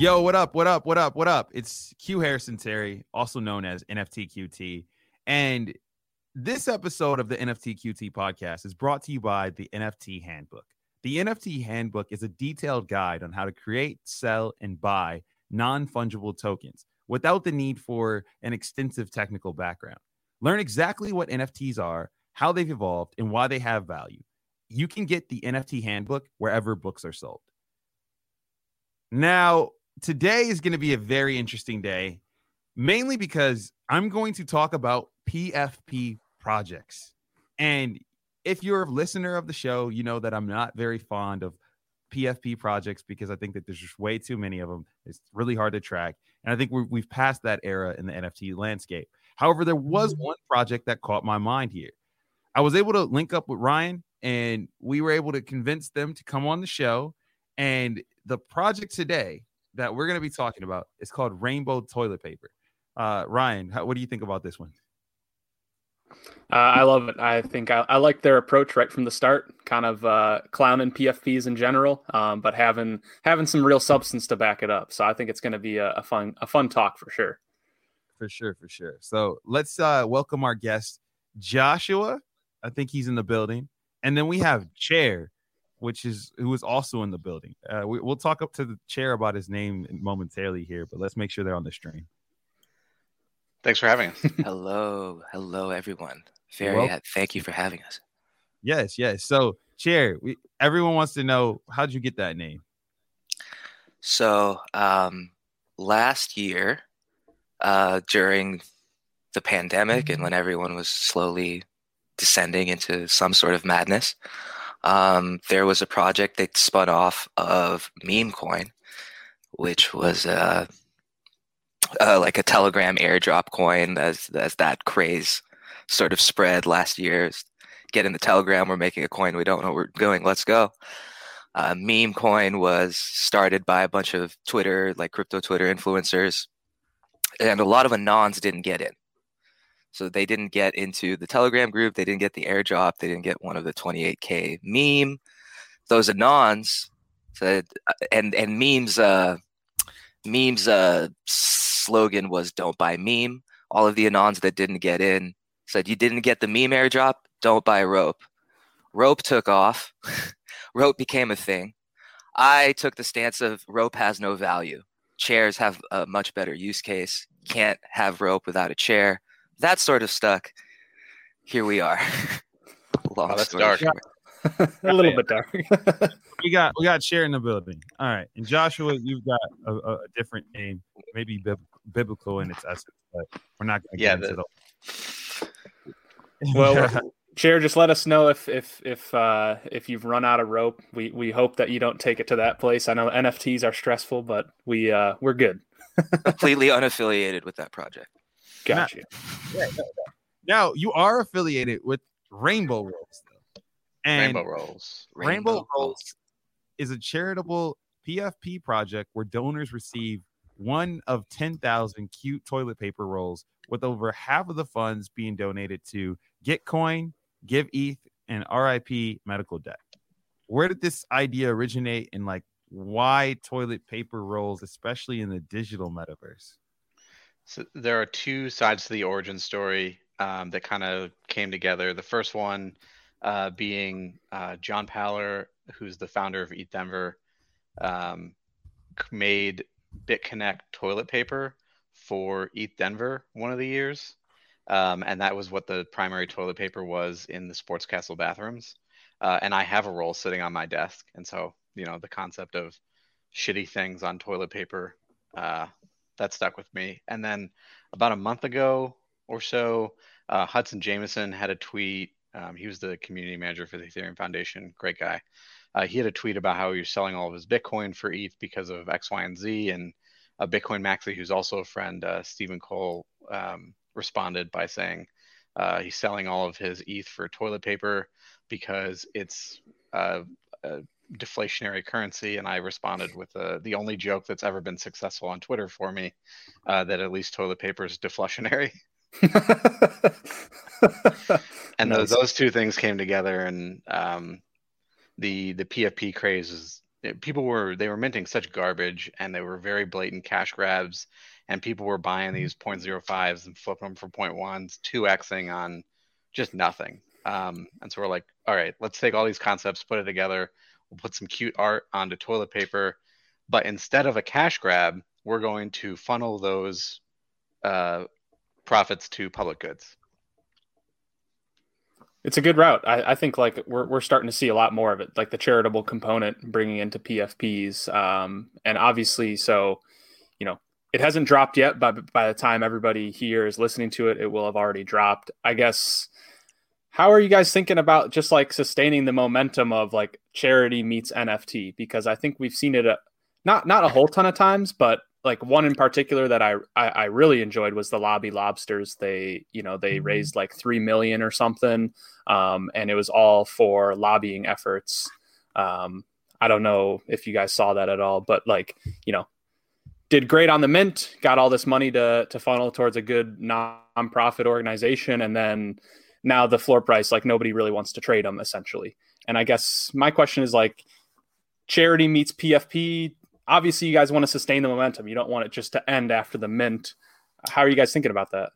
Yo, what up? What up? What up? What up? It's QuHarrison Terry, also known as NFTQT. And this episode of the NFTQT podcast is brought to you by the NFT Handbook. The NFT Handbook is a detailed guide on how to create, sell, and buy non fungible tokens without the need for an extensive technical background. Learn exactly what NFTs are, how they've evolved, and why they have value. You can get the NFT Handbook wherever books are sold. Now, today is going to be a very interesting day, mainly because I'm going to talk about PFP projects. And if you're a listener of the show, you know that I'm not very fond of PFP projects because I think that there's just way too many of them. It's really hard to track. And I think we have passed that era in the NFT landscape. However, there was mm-hmm. one project that caught my mind here. I was able to link up with Ryan and we were able to convince them to come on the show. And the project today that we're going to be talking about is called Rainbow Toilet Paper. Uh, Ryan, how, what do you think about this one? Uh, I love it. I think I, I, like their approach right from the start, kind of uh, clowning PFPs in general, um, but having having some real substance to back it up. So I think it's going to be a, a, fun a fun talk for sure. For sure, for sure. So let's uh, welcome our guest, Joshua. I think he's in the building, and then we have Chair, which is who is also in the building. Uh, we, will talk up to the chair about his name momentarily here, but let's make sure they're on the stream. Thanks for having us. hello, hello, everyone. Very, uh, thank you for having us. Yes, yes. So, chair, we, everyone wants to know how'd you get that name? So, um, last year, uh, during the pandemic and when everyone was slowly descending into some sort of madness, um, there was a project that spun off of Meme Coin, which was uh, uh, like a Telegram airdrop coin as as that craze sort of spread last year. Get in the Telegram, we're making a coin. We don't know where we're going. Let's go. Uh, meme coin was started by a bunch of Twitter, like crypto Twitter influencers, and a lot of anons didn't get in. So they didn't get into the Telegram group. They didn't get the airdrop. They didn't get one of the 28k meme. Those anons said, uh, and and memes. Uh, memes. Uh, slogan was "Don't buy meme." All of the anons that didn't get in said, "You didn't get the meme airdrop. Don't buy rope." Rope took off. rope became a thing. I took the stance of rope has no value. Chairs have a much better use case. Can't have rope without a chair. That sort of stuck. Here we are. Long oh, that's dark. a little bit dark. we got we got chair in the building. All right, and Joshua, you've got a, a different name, maybe biblical in its essence, but we're not going to yeah, get the... into it. well, Chair, just let us know if if if uh, if you've run out of rope. We we hope that you don't take it to that place. I know NFTs are stressful, but we uh, we're good. Completely unaffiliated with that project. Gotcha. Now, now you are affiliated with Rainbow Rolls, though. And Rainbow Rolls. Rainbow, Rainbow Rolls is a charitable PFP project where donors receive one of 10,000 cute toilet paper rolls, with over half of the funds being donated to Gitcoin, Giveth, and RIP Medical Debt. Where did this idea originate, and like why toilet paper rolls, especially in the digital metaverse? So there are two sides to the origin story um, that kind of came together. The first one uh, being uh, John Paller, who's the founder of ETHDenver, um, made BitConnect toilet paper for ETHDenver one of the years. Um, and that was what the primary toilet paper was in the Sports Castle bathrooms. Uh, and I have a roll sitting on my desk. And so, you know, the concept of shitty things on toilet paper, uh, that stuck with me. And then about a month ago or so, uh, Hudson Jameson had a tweet. Um, he was the community manager for the Ethereum Foundation, great guy. Uh, he had a tweet about how he was selling all of his Bitcoin for ETH because of X, Y, and Z. And uh, Bitcoin Maxi, who's also a friend, uh, Stephen Cole, um, responded by saying uh, he's selling all of his ETH for toilet paper because it's uh, deflationary currency. And I responded with uh, the only joke that's ever been successful on Twitter for me that at least toilet paper is deflationary. and those, those two things came together and um, the the PFP craze is people were they were minting such garbage and they were very blatant cash grabs and people were buying these 0.05s and flipping them for 0.1s 2xing on just nothing um, and so we're like all right let's take all these concepts put it together we'll put some cute art onto toilet paper but instead of a cash grab we're going to funnel those uh, profits to public goods it's a good route. I, I, think like we're we're starting to see a lot more of it, like the charitable component bringing into PFPs, um, and obviously, so you know, it hasn't dropped yet, but by the time everybody here is listening to it, it will have already dropped. I guess. How are you guys thinking about just like sustaining the momentum of like charity meets NFT? Because I think we've seen it a, not not a whole ton of times, but like one in particular that I, I, I really enjoyed was the lobby lobsters they you know they mm-hmm. raised like three million or something um, and it was all for lobbying efforts um, i don't know if you guys saw that at all but like you know did great on the mint got all this money to to funnel towards a good nonprofit organization and then now the floor price like nobody really wants to trade them essentially and i guess my question is like charity meets pfp obviously you guys want to sustain the momentum. You don't want it just to end after the mint. How are you guys thinking about that?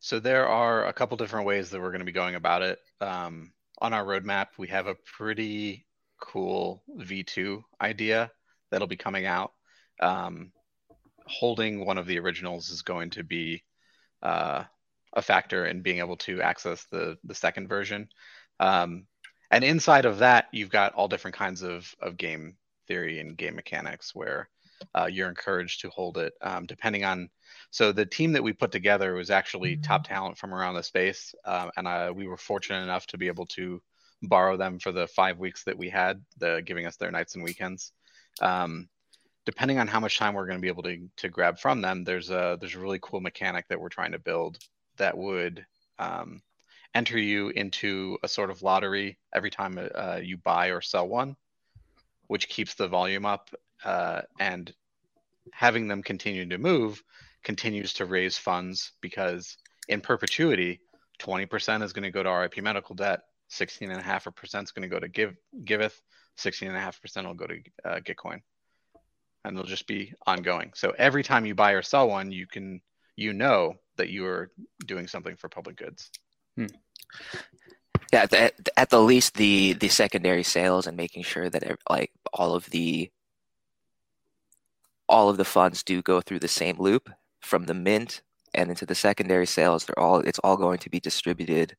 So there are a couple different ways that we're going to be going about it. Um, on our roadmap, we have a pretty cool V2 idea that'll be coming out. Um, holding one of the originals is going to be uh, a factor in being able to access the the second version. Um, and inside of that, you've got all different kinds of, of game theory and game mechanics where uh, you're encouraged to hold it. Um, depending on so the team that we put together was actually top talent from around the space uh, and I, we were fortunate enough to be able to borrow them for the five weeks that we had the giving us their nights and weekends. Um, depending on how much time we're going to be able to, to grab from them there's a there's a really cool mechanic that we're trying to build that would um, enter you into a sort of lottery every time uh, you buy or sell one which keeps the volume up uh, and having them continue to move continues to raise funds because in perpetuity 20% is going to go to rip medical debt 16.5% is going to go to give giveth 16.5% will go to uh, gitcoin. And they'll just be ongoing. So every time you buy or sell one you can you know that you are doing something for public goods hmm. Yeah, at, at the least the the secondary sales and making sure that like all of the all of the funds do go through the same loop from the mint and into the secondary sales. They're all it's all going to be distributed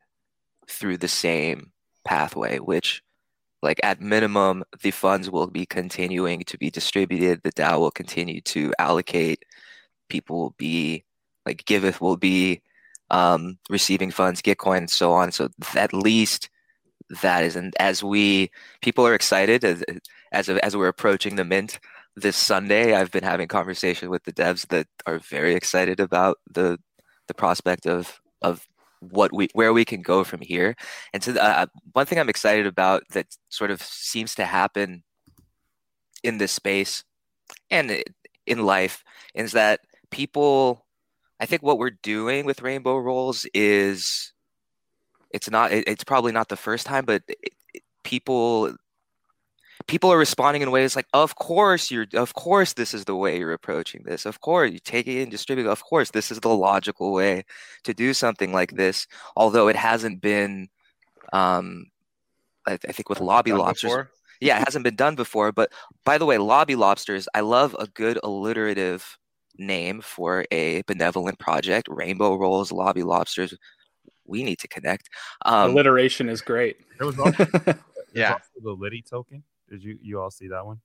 through the same pathway, which like at minimum the funds will be continuing to be distributed. The DAO will continue to allocate. People will be like Giveth will be um, receiving funds, Gitcoin, and so on. So at least that is, and as we people are excited as as, as we're approaching the mint this Sunday, I've been having conversation with the devs that are very excited about the the prospect of of what we where we can go from here. And so uh, one thing I'm excited about that sort of seems to happen in this space and in life is that people I think what we're doing with Rainbow Rolls is it's not it, it's probably not the first time, but it, it, people people are responding in ways like of course you're of course this is the way you're approaching this. Of course you take it and distribute of course this is the logical way to do something like this. Although it hasn't been um i, I think with lobby lobsters before? yeah it hasn't been done before but by the way lobby lobsters i love a good alliterative name for a benevolent project. Rainbow Rolls, Lobby Lobsters. We need to connect. Um, Alliteration is great. There was also, yeah, also the Liddy token. Did you you all see that one?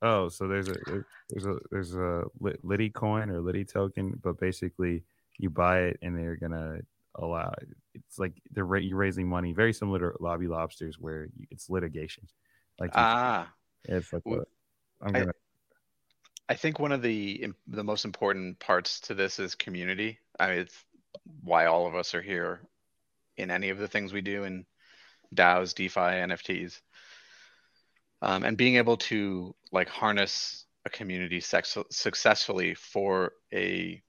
Oh, so there's a there's a there's a Liddy coin or Liddy token, but basically you buy it and they're gonna allow. It's like they're you're raising money, very similar to Lobby Lobsters, where it's litigation. Like ah, it's like I'm gonna I think one of the the most important parts to this is community. I mean, it's why all of us are here in any of the things we do in DAOs, DeFi, NFTs, um, and being able to like harness a community sex- successfully for a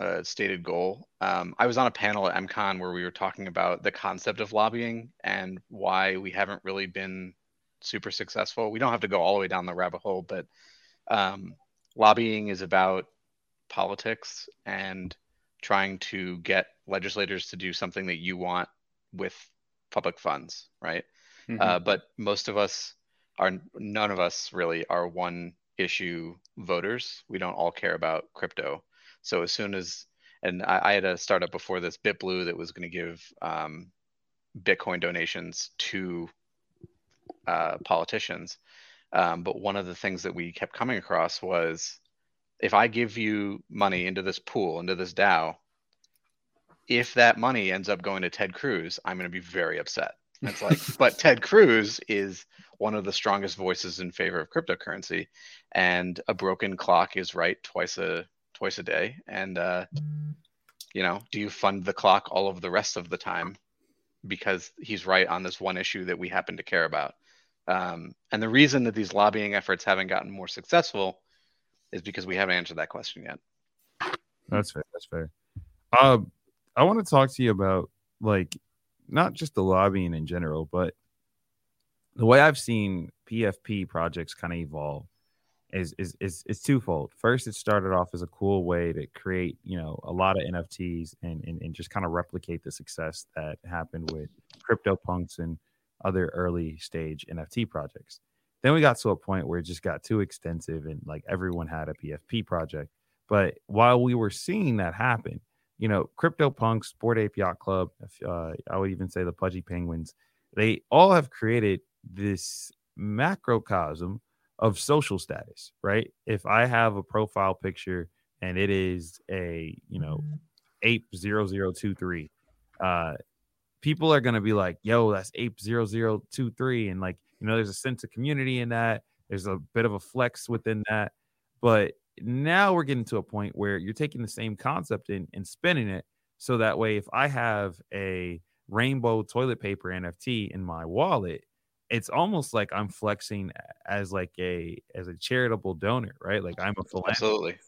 a stated goal. Um, I was on a panel at MCon where we were talking about the concept of lobbying and why we haven't really been super successful. We don't have to go all the way down the rabbit hole, but um, lobbying is about politics and trying to get legislators to do something that you want with public funds, right? Mm-hmm. Uh, but most of us are none of us really are one issue voters. We don't all care about crypto. So as soon as and I, I had a startup before this, BitBlue, that was going to give um, Bitcoin donations to uh, politicians. Um, but one of the things that we kept coming across was if I give you money into this pool, into this DAO, if that money ends up going to Ted Cruz, I'm going to be very upset. it's like, but Ted Cruz is one of the strongest voices in favor of cryptocurrency, and a broken clock is right twice a twice a day. And uh, you know, do you fund the clock all of the rest of the time because he's right on this one issue that we happen to care about? Um, and the reason that these lobbying efforts haven't gotten more successful is because we haven't answered that question yet. That's fair. That's fair. Um, I want to talk to you about like not just the lobbying in general, but the way I've seen PFP projects kind of evolve is is is is twofold. First, it started off as a cool way to create, you know, a lot of NFTs and and, and just kind of replicate the success that happened with CryptoPunks and other early stage NFT projects. Then we got to a point where it just got too extensive and like everyone had a PFP project. But while we were seeing that happen, you know, CryptoPunks, Bored Ape Yacht Club, uh, I would even say the Pudgy Penguins, they all have created this macrocosm of social status, right? If I have a profile picture and it is a, you know, ape 0023, uh, people are going to be like, yo, that's ape 0023. And like, you know, there's a sense of community in that. There's a bit of a flex within that. But now we're getting to a point where you're taking the same concept and, and spinning it. So that way, if I have a rainbow toilet paper NFT in my wallet, it's almost like I'm flexing as like a as a charitable donor, right? Like I'm a philanthropist, absolutely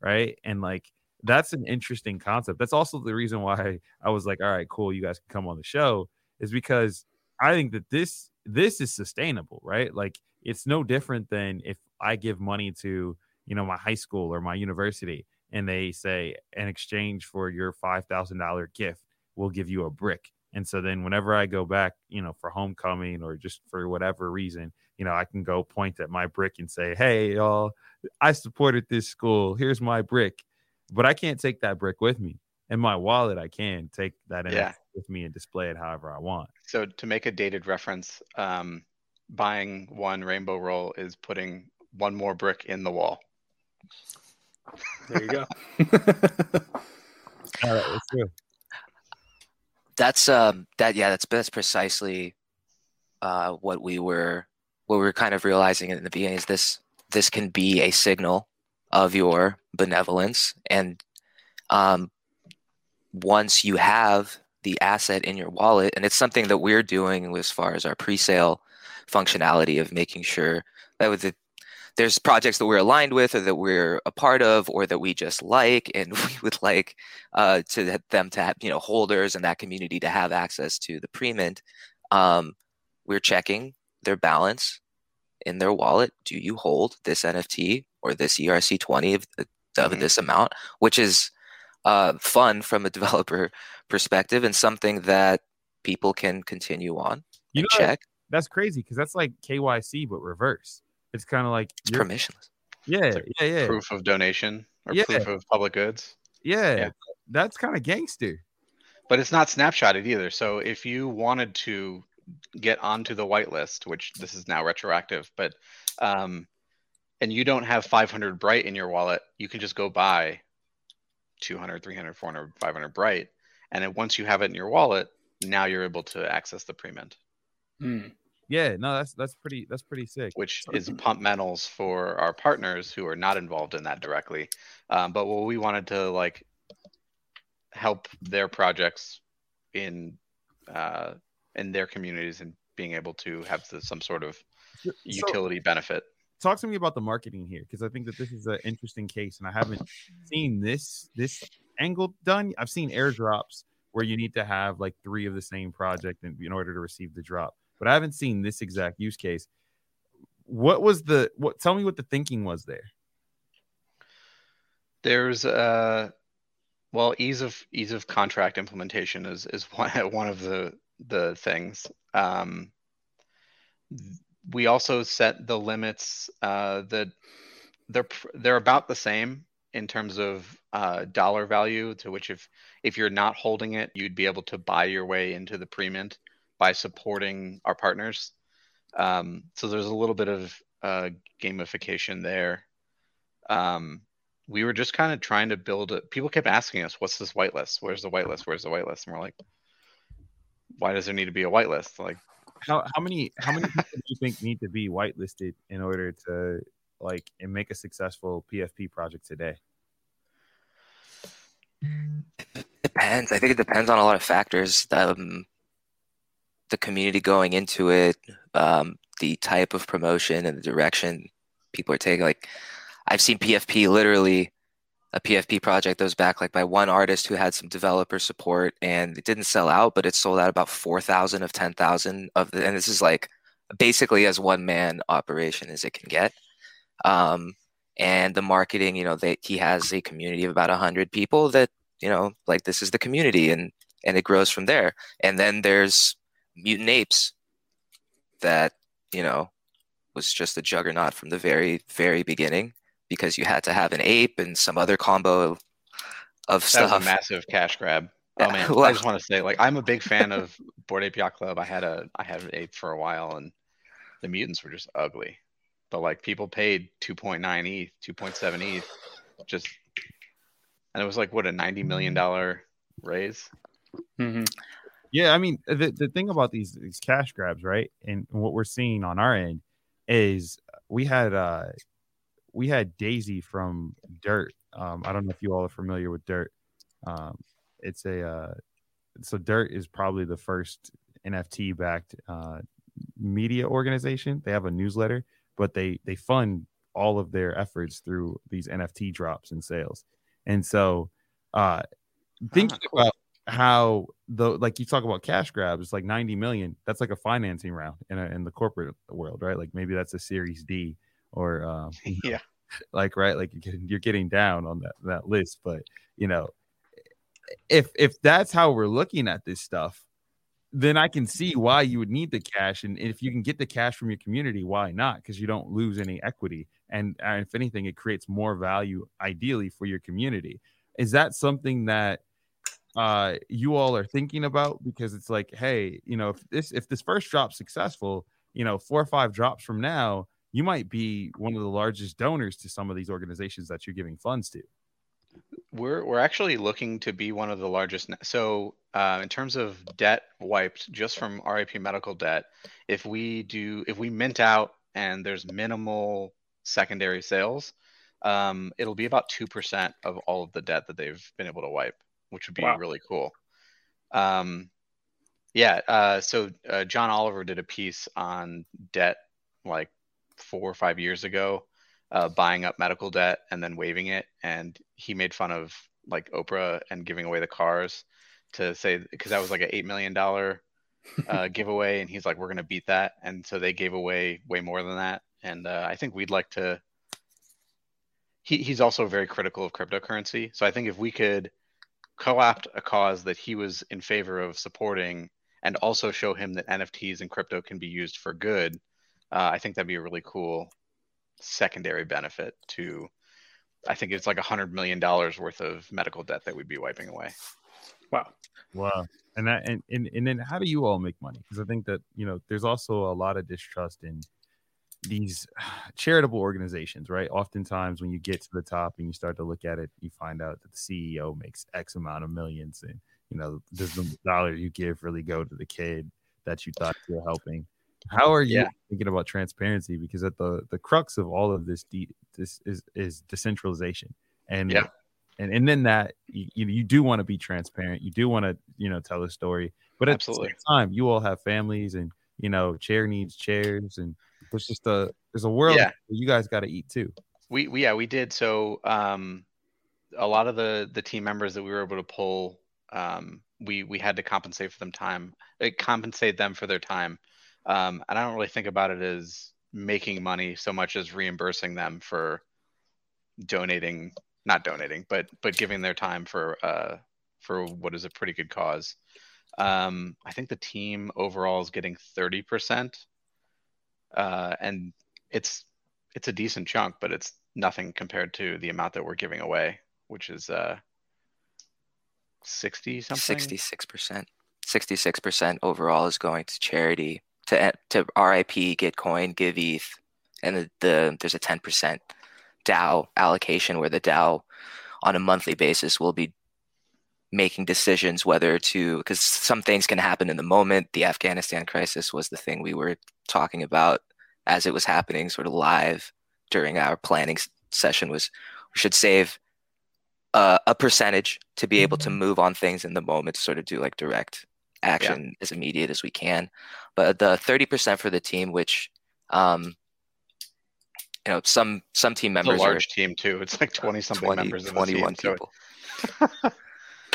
right? And like that's an interesting concept. That's also the reason why I was like, all right, cool, you guys can come on the show, is because I think that this this is sustainable, right? Like it's no different than if I give money to, you know, my high school or my university and they say in exchange for your $5,000 gift, we'll give you a brick. And so then whenever I go back, you know, for homecoming or just for whatever reason, you know, I can go point at my brick and say, "Hey, y'all, I supported this school. Here's my brick." But I can't take that brick with me. In my wallet, I can take that yeah. with me and display it however I want. So to make a dated reference, um, buying one rainbow roll is putting one more brick in the wall. There you go. All right, let's do. That's um that yeah that's that's precisely uh what we were what we were kind of realizing in the beginning is this this can be a signal of your benevolence. And um once you have the asset in your wallet and it's something that we're doing as far as our pre-sale functionality of making sure that with the there's projects that we're aligned with or that we're a part of or that we just like and we would like uh, to them to have you know holders and that community to have access to the pre-mint um, we're checking their balance in their wallet. Do you hold this nft or this erc20 of, of mm-hmm. this amount which is uh, fun from a developer perspective and something that people can continue on you and know, check that's crazy because that's like kyc but reverse it's kind of like it's permissionless. Yeah, like yeah, yeah. Proof of donation or yeah. proof of public goods. Yeah, yeah. that's kind of gangster. But it's not snapshotted either. So if you wanted to get onto the whitelist, which this is now retroactive, but um, and you don't have 500 Bright in your wallet, you can just go buy 200, 300, 400, 500 Bright, and then once you have it in your wallet, now you're able to access the pre-mint. Mm. Yeah, no, that's that's pretty that's pretty sick. Which is pump metals for our partners who are not involved in that directly. Um, but what we wanted to like help their projects in uh, in their communities and being able to have the, some sort of utility so, benefit. Talk to me about the marketing here because I think that this is an interesting case, and I haven't seen this this angle done. I've seen airdrops where you need to have like three of the same project in, in order to receive the drop, but I haven't seen this exact use case. What was the what? Tell me what the thinking was there. There's uh well ease of ease of contract implementation is is one one of the the things. Um, we also set the limits uh, that they're they're about the same in terms of uh, dollar value to which if if you're not holding it you'd be able to buy your way into the pre-mint by supporting our partners. Um, so there's a little bit of uh, gamification there. Um, we were just kind of trying to build people kept asking us what's this whitelist? Where's the whitelist? Where's the whitelist? And we're like why does there need to be a whitelist? Like how how many how many people do you think need to be whitelisted in order to like and make a successful PFP project today? It depends. I think it depends on a lot of factors. Um, the community going into it, um, the type of promotion and the direction people are taking. Like, I've seen PFP literally a PFP project that was backed like by one artist who had some developer support and it didn't sell out, but it sold out about 4,000 of 10,000 of the, and this is like basically as one man operation as it can get. Um, and the marketing, you know, they, he has a community of about a hundred people that, you know, like this is the community and, and it grows from there. And then there's mutant apes that, you know, was just a juggernaut from the very, very beginning because you had to have an ape and some other combo of that stuff. was a massive cash grab. Oh man, I just want to say, like, I'm a big fan of Bored Ape Yacht Club. I had a, I had an ape for a while, and the mutants were just ugly. But like, people paid 2.9 ETH, 2.7 ETH, just, and it was like what a 90 million dollar raise. Mm-hmm. Yeah, I mean the, the thing about these these cash grabs, right? And what we're seeing on our end is we had uh we had Daisy from Dirt. Um, I don't know if you all are familiar with Dirt. Um, it's a uh, so Dirt is probably the first NFT backed uh, media organization. They have a newsletter, but they they fund all of their efforts through these NFT drops and sales. And so, uh, thinking Ah, cool. about how the like you talk about cash grabs, it's like 90 million. That's like a financing round in a, in the corporate world, right? Like maybe that's a Series D or um, yeah, like right like you're getting, you're getting down on that that list but you know if if that's how we're looking at this stuff then i can see why you would need the cash and if you can get the cash from your community why not? Because you don't lose any equity and, and if anything it creates more value ideally for your community. Is that something that uh you all are thinking about? Because it's like hey you know if this if this first drop's successful you know four or five drops from now you might be one of the largest donors to some of these organizations that you're giving funds to. we're we're actually looking to be one of the largest. So, uh, in terms of debt wiped just from RIP medical debt, if we do if we mint out and there's minimal secondary sales, um, it'll be about two percent of all of the debt that they've been able to wipe, which would be Wow. really cool. Um, yeah. Uh, so uh, John Oliver did a piece on debt like four or five years ago, uh, buying up medical debt and then waiving it, and he made fun of like Oprah and giving away the cars to say because that was like an eight million dollar uh, giveaway, and he's like, we're gonna beat that, and so they gave away way more than that, and uh, I think we'd like to. He, he's also very critical of cryptocurrency, so I think if we could co-opt a cause that he was in favor of supporting and also show him that NFTs and crypto can be used for good, uh, I think that'd be a really cool secondary benefit to. I think it's like a hundred million dollars worth of medical debt that we'd be wiping away. Wow. Wow. And that and, and and then how do you all make money? Because I think that you know there's also a lot of distrust in these charitable organizations, right? Oftentimes when you get to the top and you start to look at it, you find out that the CEO makes X amount of millions and you know, does the dollar you give really go to the kid that you thought you were helping? How are you Yeah. thinking about transparency? Because at the the crux of all of this, de- this is is decentralization, and Yeah. and and then that you you, you do want to be transparent. You do want to you know tell a story, but at Absolutely. the same time, you all have families, and you know, chair needs chairs, and there's just a there's a world Yeah. where you guys got to eat too. We, we yeah we did so um a lot of the the team members that we were able to pull, um, we we had to compensate for them time, uh, compensate them for their time, um, and I don't really think about it as making money so much as reimbursing them for donating, not donating, but but giving their time for uh for what is a pretty good cause. Um, I think the team overall is getting thirty percent, uh, and it's it's a decent chunk, but it's nothing compared to the amount that we're giving away, which is uh, 60 something. 66%. 66% overall is going to charity to to RIP, Gitcoin, Giveth, and the, the there's a 10% DAO allocation where the DAO on a monthly basis will be making decisions whether to because some things can happen in the moment. The Afghanistan crisis was the thing we were talking about as it was happening, sort of live during our planning session. Was we should save uh, a percentage to be able to Mm-hmm. move on things in the moment, to sort of do like direct action as immediate as we can. But the thirty percent for the team, which um, you know, some some team It's a members are large team too. It's like 20 something 20, members in the 21 team. So people.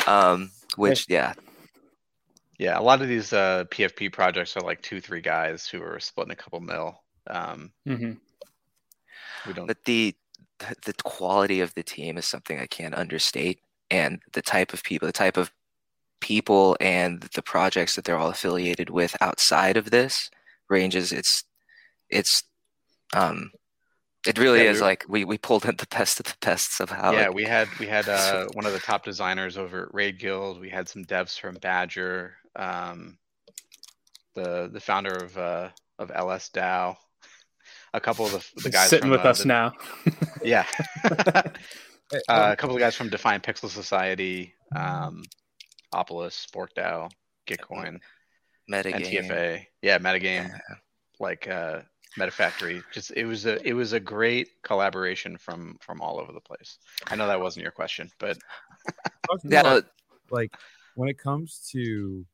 um, which yeah, yeah, a lot of these uh, PFP projects are like two, three guys who are splitting a couple mil. Um, hmm we don't. but the the quality of the team is something I can't understate, and the type of people, the type of people, and the projects that they're all affiliated with outside of this ranges. It's it's um, it really Yeah, is we- like we we pulled in the best of the best somehow. yeah, like, we had we had uh, one of the top designers over at Raid Guild. We had some devs from Badger. Um, the the founder of uh, of LS DAO. A couple of the, the guys sitting from, with uh, us the- now. Yeah. Uh, a couple of guys from Defiant Pixel Society, um, Opolis, SporkDAO, Gitcoin, metagame. NTFA. Yeah, Metagame, Yeah. like uh, Metafactory. Just it was a it was a great collaboration from from all over the place. I know that wasn't your question, but Yeah, about, no, like when it comes to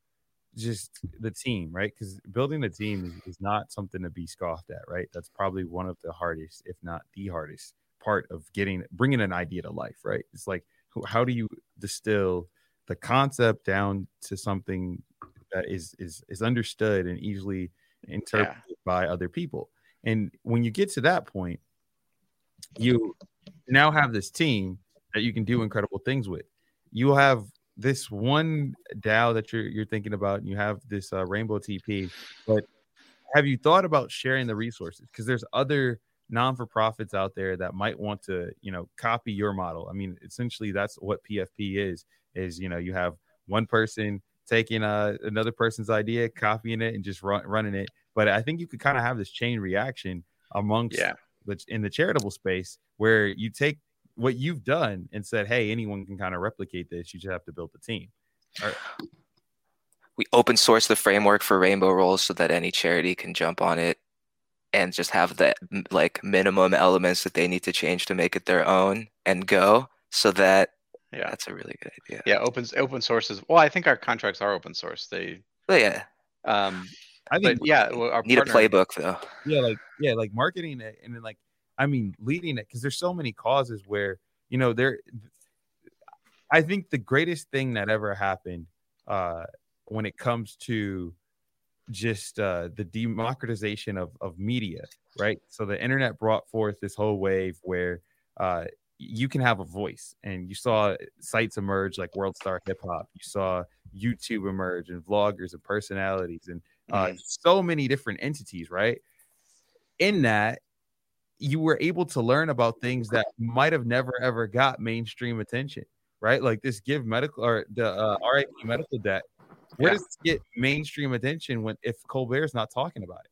just the team, right? Because building a team is, is not something to be scoffed at, right? That's probably one of the hardest, if not the hardest, part of getting bringing an idea to life, right? It's like how do you distill the concept down to something that is is is understood and easily interpreted by other people? And when you get to that point, you now have this team that you can do incredible things with. You have this one DAO that you're you're thinking about, and you have this uh, Rainbow TP. But have you thought about sharing the resources? Because there's other non-for-profits out there that might want to, you know, copy your model. I mean, essentially, that's what PFP is. Is you know, you have one person taking uh, another person's idea, copying it, and just run, running it. But I think you could kind of have this chain reaction amongst yeah, the in the charitable space where you take what you've done and said, "Hey, anyone can kind of replicate this. You just have to build the team." we open source the framework for rainbow rolls so that any charity can jump on it and just have the like minimum elements that they need to change to make it their own and go so that yeah, that's a really good idea yeah. Open open sources. Well, I think our contracts are open source. They, but yeah um, I but think, yeah, our need partner, a playbook though yeah, like yeah, like marketing it and then like, I mean, leading it because there's so many causes where you know there. I think the greatest thing that ever happened uh, when it comes to just uh, the democratization of, of media, right? So the internet brought forth this whole wave where uh, you can have a voice, and you saw sites emerge like World Star Hip Hop. You saw YouTube emerge, and vloggers and personalities, and uh, Mhm. so many different entities, right? In that, you were able to learn about things that might have never ever got mainstream attention, right? Like this give medical or the uh, RIP medical debt. Where Yeah. does it get mainstream attention when if Colbert's not talking about it?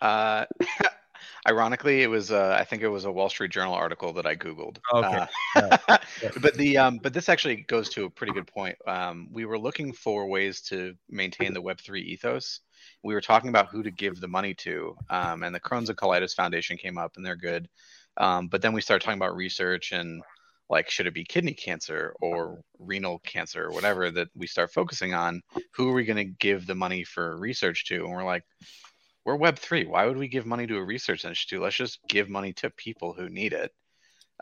Uh, ironically, it was uh, I think it was a Wall Street Journal article that I googled. Okay. Uh, but the um, but this actually goes to a pretty good point. Um, we were looking for ways to maintain the Web three ethos. We were talking about who to give the money to, um, and the Crohn's and Colitis Foundation came up, and they're good. Um, but then we started talking about research and like should it be kidney cancer or renal cancer or whatever that we start focusing on. Who are we going to give the money for research to? And we're like, we're Web three. Why would we give money to a research institute? Let's just give money to people who need it.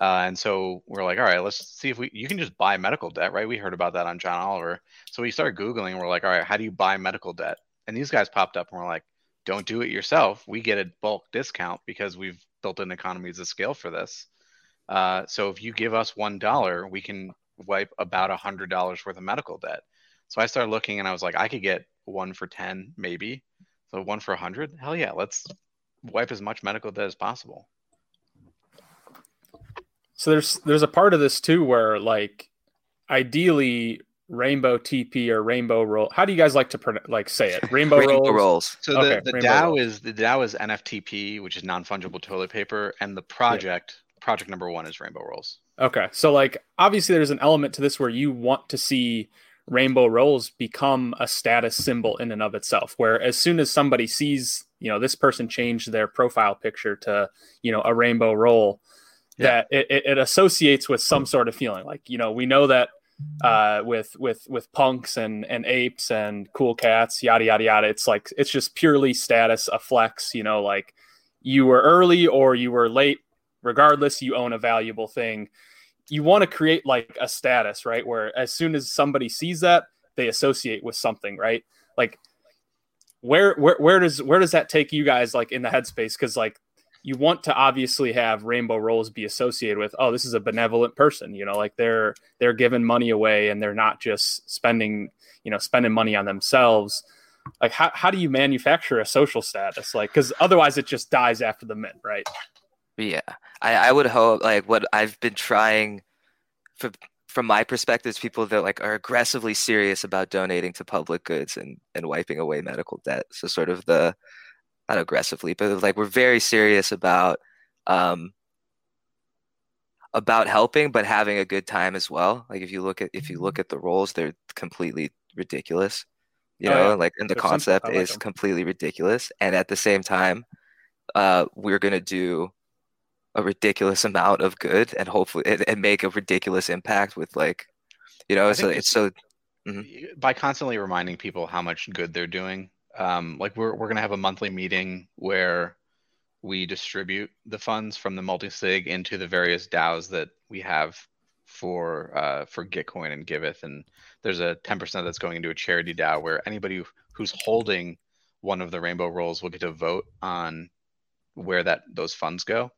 Uh, and so we're like, all right, let's see if we you can just buy medical debt, right? We heard about that on John Oliver. So we started Googling and we're like, all right, how do you buy medical debt? And these guys popped up and we're like, don't do it yourself. We get a bulk discount because we've built in economies of scale for this. Uh, so if you give us one dollar, we can wipe about a hundred dollars worth of medical debt. So I started looking and I was like, I could get one for 10, maybe. So one for a hundred. Hell yeah. Let's wipe as much medical debt as possible. So there's there's a part of this too where like ideally rainbow TP or rainbow roll. How do you guys like to like say it? Rainbow, Rainbow rolls. rolls. So Okay, the, the DAO rolls. is the DAO is NFTP, which is non fungible toilet paper, and the project project number one is Rainbow Rolls. Okay. So like obviously there's an element to this where you want to see rainbow rolls become a status symbol in and of itself where as soon as somebody sees, you know, this person changed their profile picture to, you know, a rainbow roll Yeah. that it, it, it associates with some sort of feeling like, you know, we know that uh with with with punks and and apes and cool cats yada yada yada it's like it's just purely status a flex you know like you were early or you were late regardless you own a valuable thing. You want to create like a status right? Where as soon as somebody sees that they associate with something right? Like where where, where does where does that take you guys like in the headspace? Because like you want to obviously have rainbow rolls be associated with oh this is a benevolent person you know like they're they're giving money away and they're not just spending you know spending money on themselves. Like how, how do you manufacture a social status? Like because otherwise it just dies after the mint right Yeah, I, I would hope like what I've been trying, from from my perspective, is people that like are aggressively serious about donating to public goods and and wiping away medical debt. So sort of the not aggressively, but like we're very serious about um about helping, but having a good time as well. Like if you look at if you look at the rolls, they're completely ridiculous. You Oh, know, yeah. like and the They're concept like is them. completely ridiculous. And at the same time, uh, we're gonna do a ridiculous amount of good and hopefully and, and make a ridiculous impact with like you know so it's so By constantly reminding people how much good they're doing, um, like we're we're gonna have a monthly meeting where we distribute the funds from the multi-sig into the various DAOs that we have for uh, for Gitcoin and Giveth, and there's a 10% that's going into a charity DAO where anybody who's holding one of the rainbow rolls will get to vote on where that those funds go.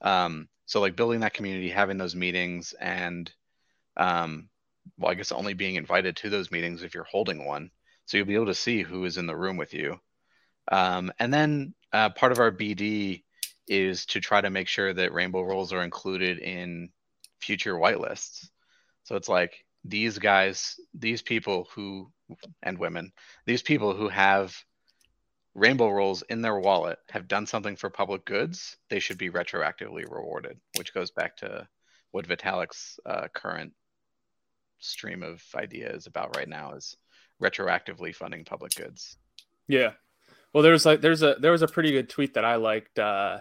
Um, so like building that community, having those meetings, and um, well, I guess only being invited to those meetings if you're holding one, so you'll be able to see who is in the room with you. Um, and then uh, part of our BD is to try to make sure that rainbow rolls are included in future whitelists. So it's like these guys, these people who, and women, these people who have rainbow rolls in their wallet have done something for public goods, they should be retroactively rewarded, which goes back to what Vitalik's uh, current stream of ideas about right now is retroactively funding public goods. Yeah. Well, there's like there's a there was a pretty good tweet that I liked. Uh,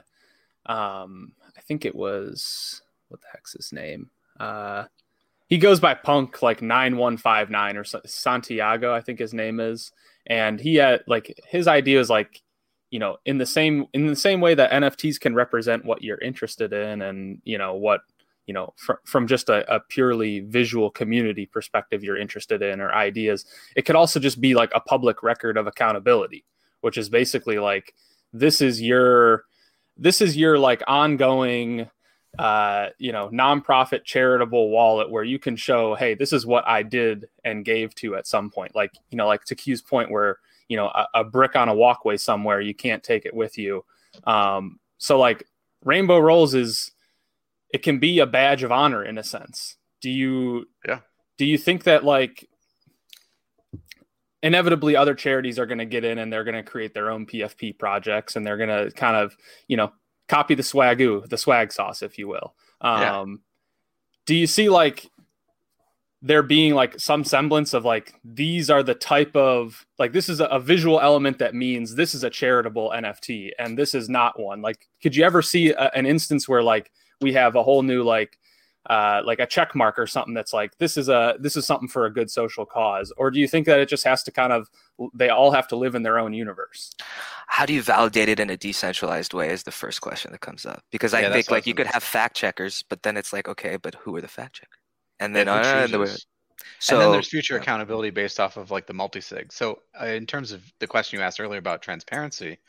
um, I think it was what the heck's his name? Uh, he goes by Punk like nine one five nine or Santiago, I think his name is, and he had like his idea is like, you know, in the same in the same way that NFTs can represent what you're interested in, and you know what you know fr- from just a, a purely visual community perspective you're interested in or ideas it could also just be like a public record of accountability which is basically like this is your this is your like ongoing uh you know nonprofit charitable wallet where you can show hey this is what i did and gave to at some point. Like you know like to q's point where you know a, a brick on a walkway somewhere you can't take it with you. Um so like rainbow rolls is it can be a badge of honor in a sense. Do you Yeah. do you think that like inevitably other charities are going to get in and they're going to create their own PFP projects and they're going to kind of, you know, copy the swagoo, the swag sauce, if you will. Um, Yeah. Do you see like there being like some semblance of like these are the type of like this is a, a visual element that means this is a charitable NFT and this is not one? Like, could you ever see a, an instance where like we have a whole new like uh, like a check mark or something that's like this is a this is something for a good social cause, or do you think that it just has to kind of they all have to live in their own universe? How do you validate it in a decentralized way? Is the first question that comes up because I Yeah, that's think like you could have fact checkers, but then it's like okay, but who are the fact checkers? And then Yeah, uh, and the way- so and then there's future yeah. accountability based off of like the multi-sig. So uh, in terms of the question you asked earlier about transparency,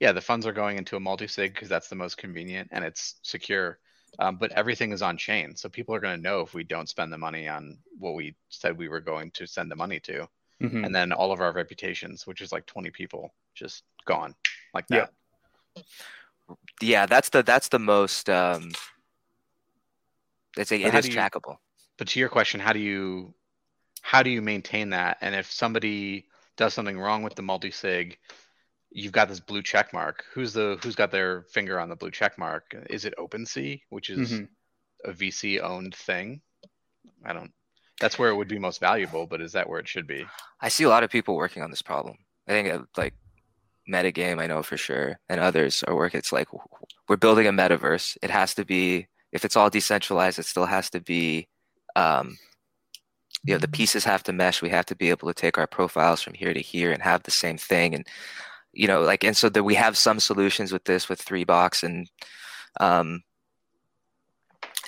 yeah, the funds are going into a multi-sig because that's the most convenient and it's secure. Um, but everything is on chain, so people are going to know if we don't spend the money on what we said we were going to send the money to, Mhm. and then all of our reputations, which is like 20 people, just gone like that. yeah, yeah that's the that's the most um, it's a, it is you- trackable. But to your question, how do you how do you maintain that? And if somebody does something wrong with the multi-sig, you've got this blue check mark. Who's the who's got their finger on the blue check mark? Is it OpenSea, which is Mhm. a VC owned thing? I don't. That's where it would be most valuable, but is that where it should be? I see a lot of people working on this problem. I think uh, like metagame, I know for sure, and others are working. It's like we're building a metaverse. It has to be if it's all decentralized, it still has to be. Um, you know, the pieces have to mesh. We have to be able to take our profiles from here to here and have the same thing. And you know, like, and so that we have some solutions with this with 3Box and um,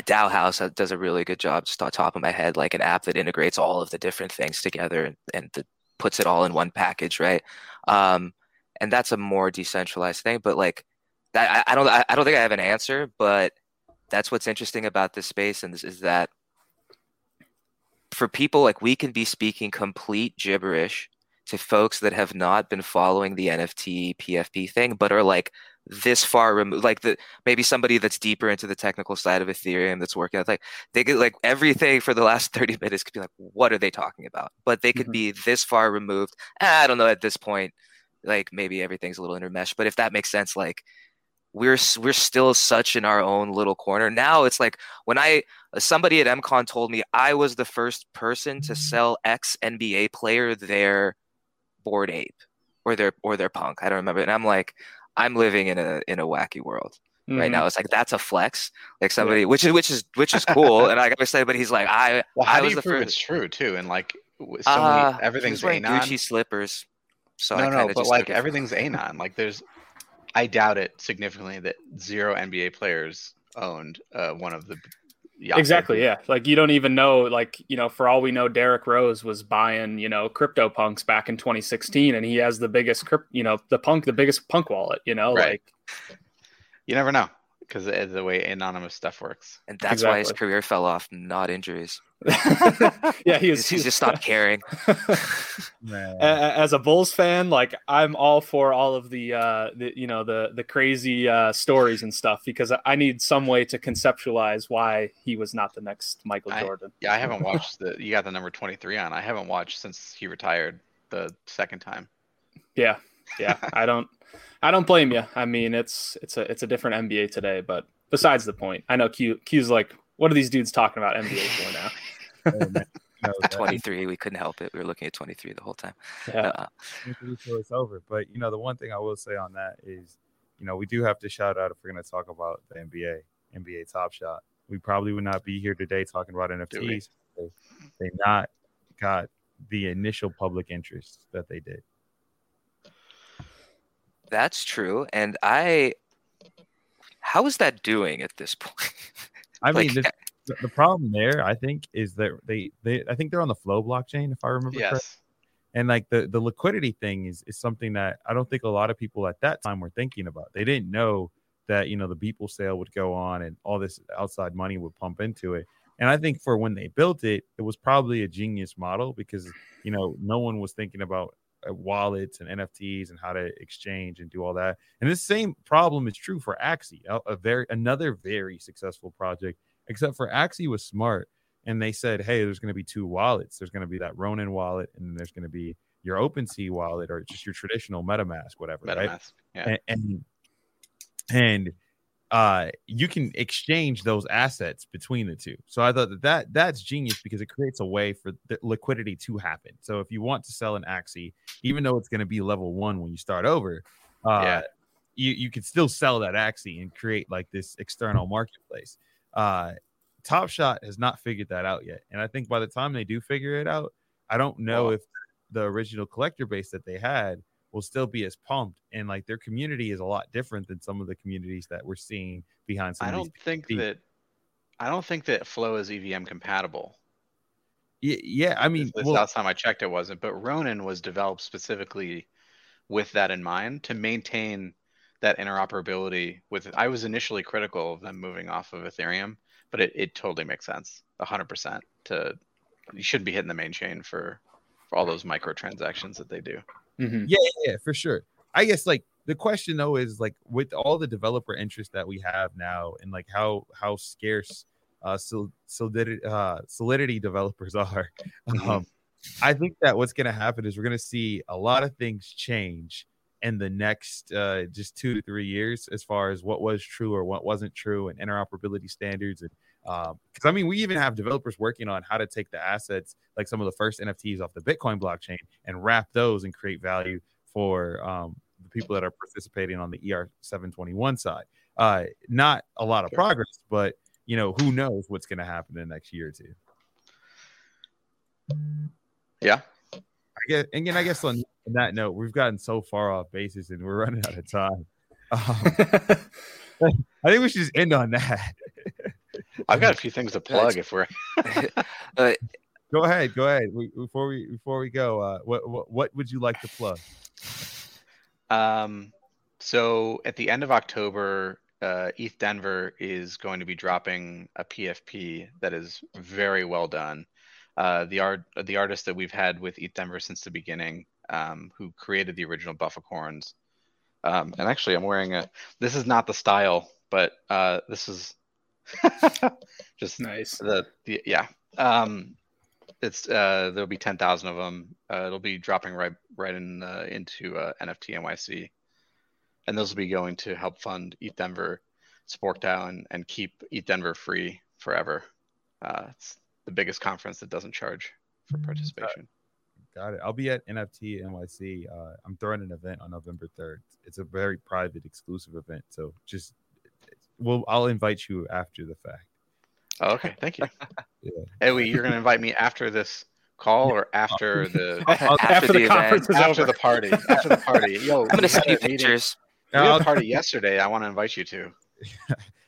DAOhaus does a really good job. Just on top of my head, like an app that integrates all of the different things together and, and the, puts it all in one package, right? Um, and that's a more decentralized thing. But like that, I, I don't, I, I don't think I have an answer. But that's what's interesting about this space, and this is that for people like we can be speaking complete gibberish to folks that have not been following the NFT PFP thing, but are like this far removed, like the maybe somebody that's deeper into the technical side of Ethereum that's working on like they get like everything for the last 30 minutes could be like, what are they talking about? But they could Mhm. be this far removed. "Ah, I don't know at this point, like maybe everything's a little intermeshed, but if that makes sense, like we're we're still such in our own little corner. Now it's like when I somebody at MCon told me I was the first person to sell ex NBA player their board ape or their or their punk. I don't remember. And I'm like, I'm living in a in a wacky world right Mhm. now. It's like that's a flex. Like somebody, which is which is which is cool. and like I say, but he's like, I Well, I how do was you the prove first. it's true too? And like so Uh, many, everything's wearing anon. Gucci slippers. So I no, kind no, but just like everything's anon. Like there's, I doubt it significantly that zero NBA players owned uh, one of the. Yahoo Exactly. Yeah. Like you don't even know. Like you know, for all we know, Derrick Rose was buying you know CryptoPunks back in 2016, and he has the biggest. You know, the punk, the biggest punk wallet. You know, Right. like You never know because of the way anonymous stuff works. and that's why his career fell off, not injuries. yeah, he He's, was. he's just stopped caring. Man. A- a- as a Bulls fan, like I'm all for all of the, uh, the you know, the the crazy uh, stories and stuff because I- I need some way to conceptualize why he was not the next Michael I- Jordan. Yeah, I haven't watched the. You got the number twenty three on. I haven't watched since he retired the second time. Yeah, yeah. I don't, I don't blame you. I mean, it's it's a it's a different NBA today, but besides the point, I know Q Q's like, what are these dudes talking about NBA for now? Oh. No, 23, we couldn't help it. We were looking at 23 the whole time. Yeah. Uh, it's over. But you know, the one thing I will say on that is, you know, we do have to shout out if we're going to talk about the NBA, NBA Top Shot. We probably would not be here today talking about we? NFTs. if They not got the initial public interest that they did. That's true. And I, how is that doing at this point? I Like, mean, the, the- the problem there, I think, is that they, they, I think they're on the Flow blockchain, if I remember correctly. Yes. and like the the liquidity thing is is something that I don't think a lot of people at that time were thinking about. They didn't know that you know the Beeple sale would go on and all this outside money would pump into it. And I think for when they built it, it was probably a genius model because you know no one was thinking about Uh, wallets and NFTs and how to exchange and do all that. And this same problem is true for Axie, a, very another very successful project. Except for Axie was smart and they said, hey, there's going to be two wallets. There's going to be that Ronin wallet, and then there's going to be your OpenSea wallet or just your traditional MetaMask, whatever, right? MetaMask. Yeah. And and, and uh, you can exchange those assets between the two. So I thought that, that that's genius because it creates a way for the liquidity to happen. So if you want to sell an Axie, even though it's going to be level one when you start over, uh, Yeah. you you could still sell that Axie and create like this external marketplace. Uh, Top Shot has not figured that out yet. And I think by the time they do figure it out, I don't know if the original collector base that they had will still be as pumped. And like their community is a lot different than some of the communities that we're seeing behind some I don't think PFP. that I don't think that Flow is EVM compatible. Yeah, yeah. I mean, This well, last time I checked, it wasn't. But Ronin was developed specifically with that in mind to maintain that interoperability. With I was initially critical of them moving off of Ethereum, but it, it totally makes sense, hundred percent. To you shouldn't be hitting the main chain for for all those microtransactions that they do. Mhm. yeah, yeah, for sure. I guess like the question though is like with all the developer interest that we have now and like how how scarce uh sol- solidity uh solidity developers are Mhm. um i think that what's going to happen is we're going to see a lot of things change in the next uh just two to three years as far as what was true or what wasn't true and interoperability standards and um because i mean we even have developers working on how to take the assets like some of the first nfts off the bitcoin blockchain and wrap those and create value for um the people that are participating on the ERC721 side. Uh, not a lot of progress, but you know who knows what's going to happen in the next year or two. Yeah, I guess, and again, I guess on, on that note, we've gotten so far off basis and we're running out of time. Um, I think we should just end on that. I've got a few things to plug. If we're Uh, Go ahead, go ahead. We, before we before we go, uh, what, what what would you like to plug? Um, so at the end of October, uh, ETHDenver is going to be dropping a PFP that is very well done. Uh, the art, the artist that we've had with ETHDenver since the beginning, um, who created the original Bufficorns. Um, and actually, I'm wearing a. This is not the style, but uh, this is just nice. the, the yeah um it's uh there'll be 10,000 of them uh, it'll be dropping right right in uh, into uh, NFT NYC and those will be going to help fund ETHDenver Spork DAO and, and keep ETHDenver free forever uh it's the biggest conference that doesn't charge for participation Got it. I'll be at NFT NYC. Uh, I'm throwing an event on November 3rd. It's a very private, exclusive event. So just, well, I'll invite you after the fact. oh, okay thank you Yeah. hey wait, you're gonna invite me after this call or after the After, after the, the event. conference is after over. the party after the party yo I'm gonna send you a meeting- pictures. we had a party yesterday i want to invite you to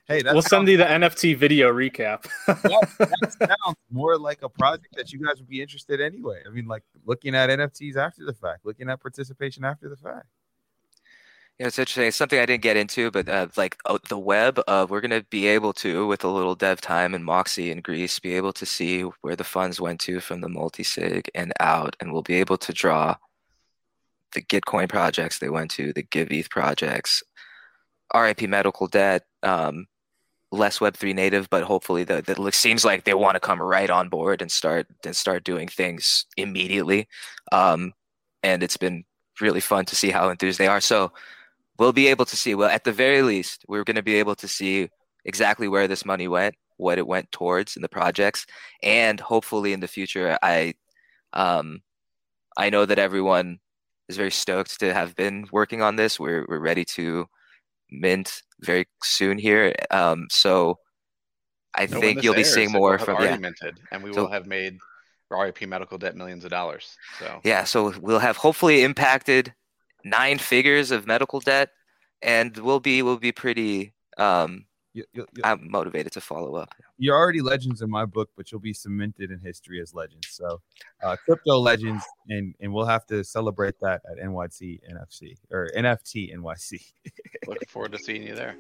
hey, that we'll send you the NFT video recap. that sounds more like a project that you guys would be interested anyway. I mean, like looking at NFTs after the fact, looking at participation after the fact. Yeah, it's interesting. It's something I didn't get into, but uh, like uh, the web, uh, we're gonna be able to, with a little dev time and Moxie and Greece, be able to see where the funds went to from the multi-sig and out, and we'll be able to draw the Gitcoin projects they went to, the Giveth projects, RIP medical debt, um, less Web3 native, but hopefully the, the seems like they want to come right on board and start and start doing things immediately. Um, and it's been really fun to see how enthused they are. So we'll be able to see well at the very least we're going to be able to see exactly where this money went what it went towards in the projects and hopefully in the future i um i know that everyone is very stoked to have been working on this. We're we're ready to mint very soon here. Um so i when think you'll be seeing more from already yeah. minted, and we So- will have made RIP medical debt millions of dollars. So. Yeah, so we'll have hopefully impacted nine figures of medical debt, and we'll be we'll be pretty um, You, you, you, I'm motivated to follow up. you're already legends in my book, but you'll be cemented in history as legends. So, uh, crypto legends, and and we'll have to celebrate that at NYC NFC or NFT NYC. looking forward to seeing you there.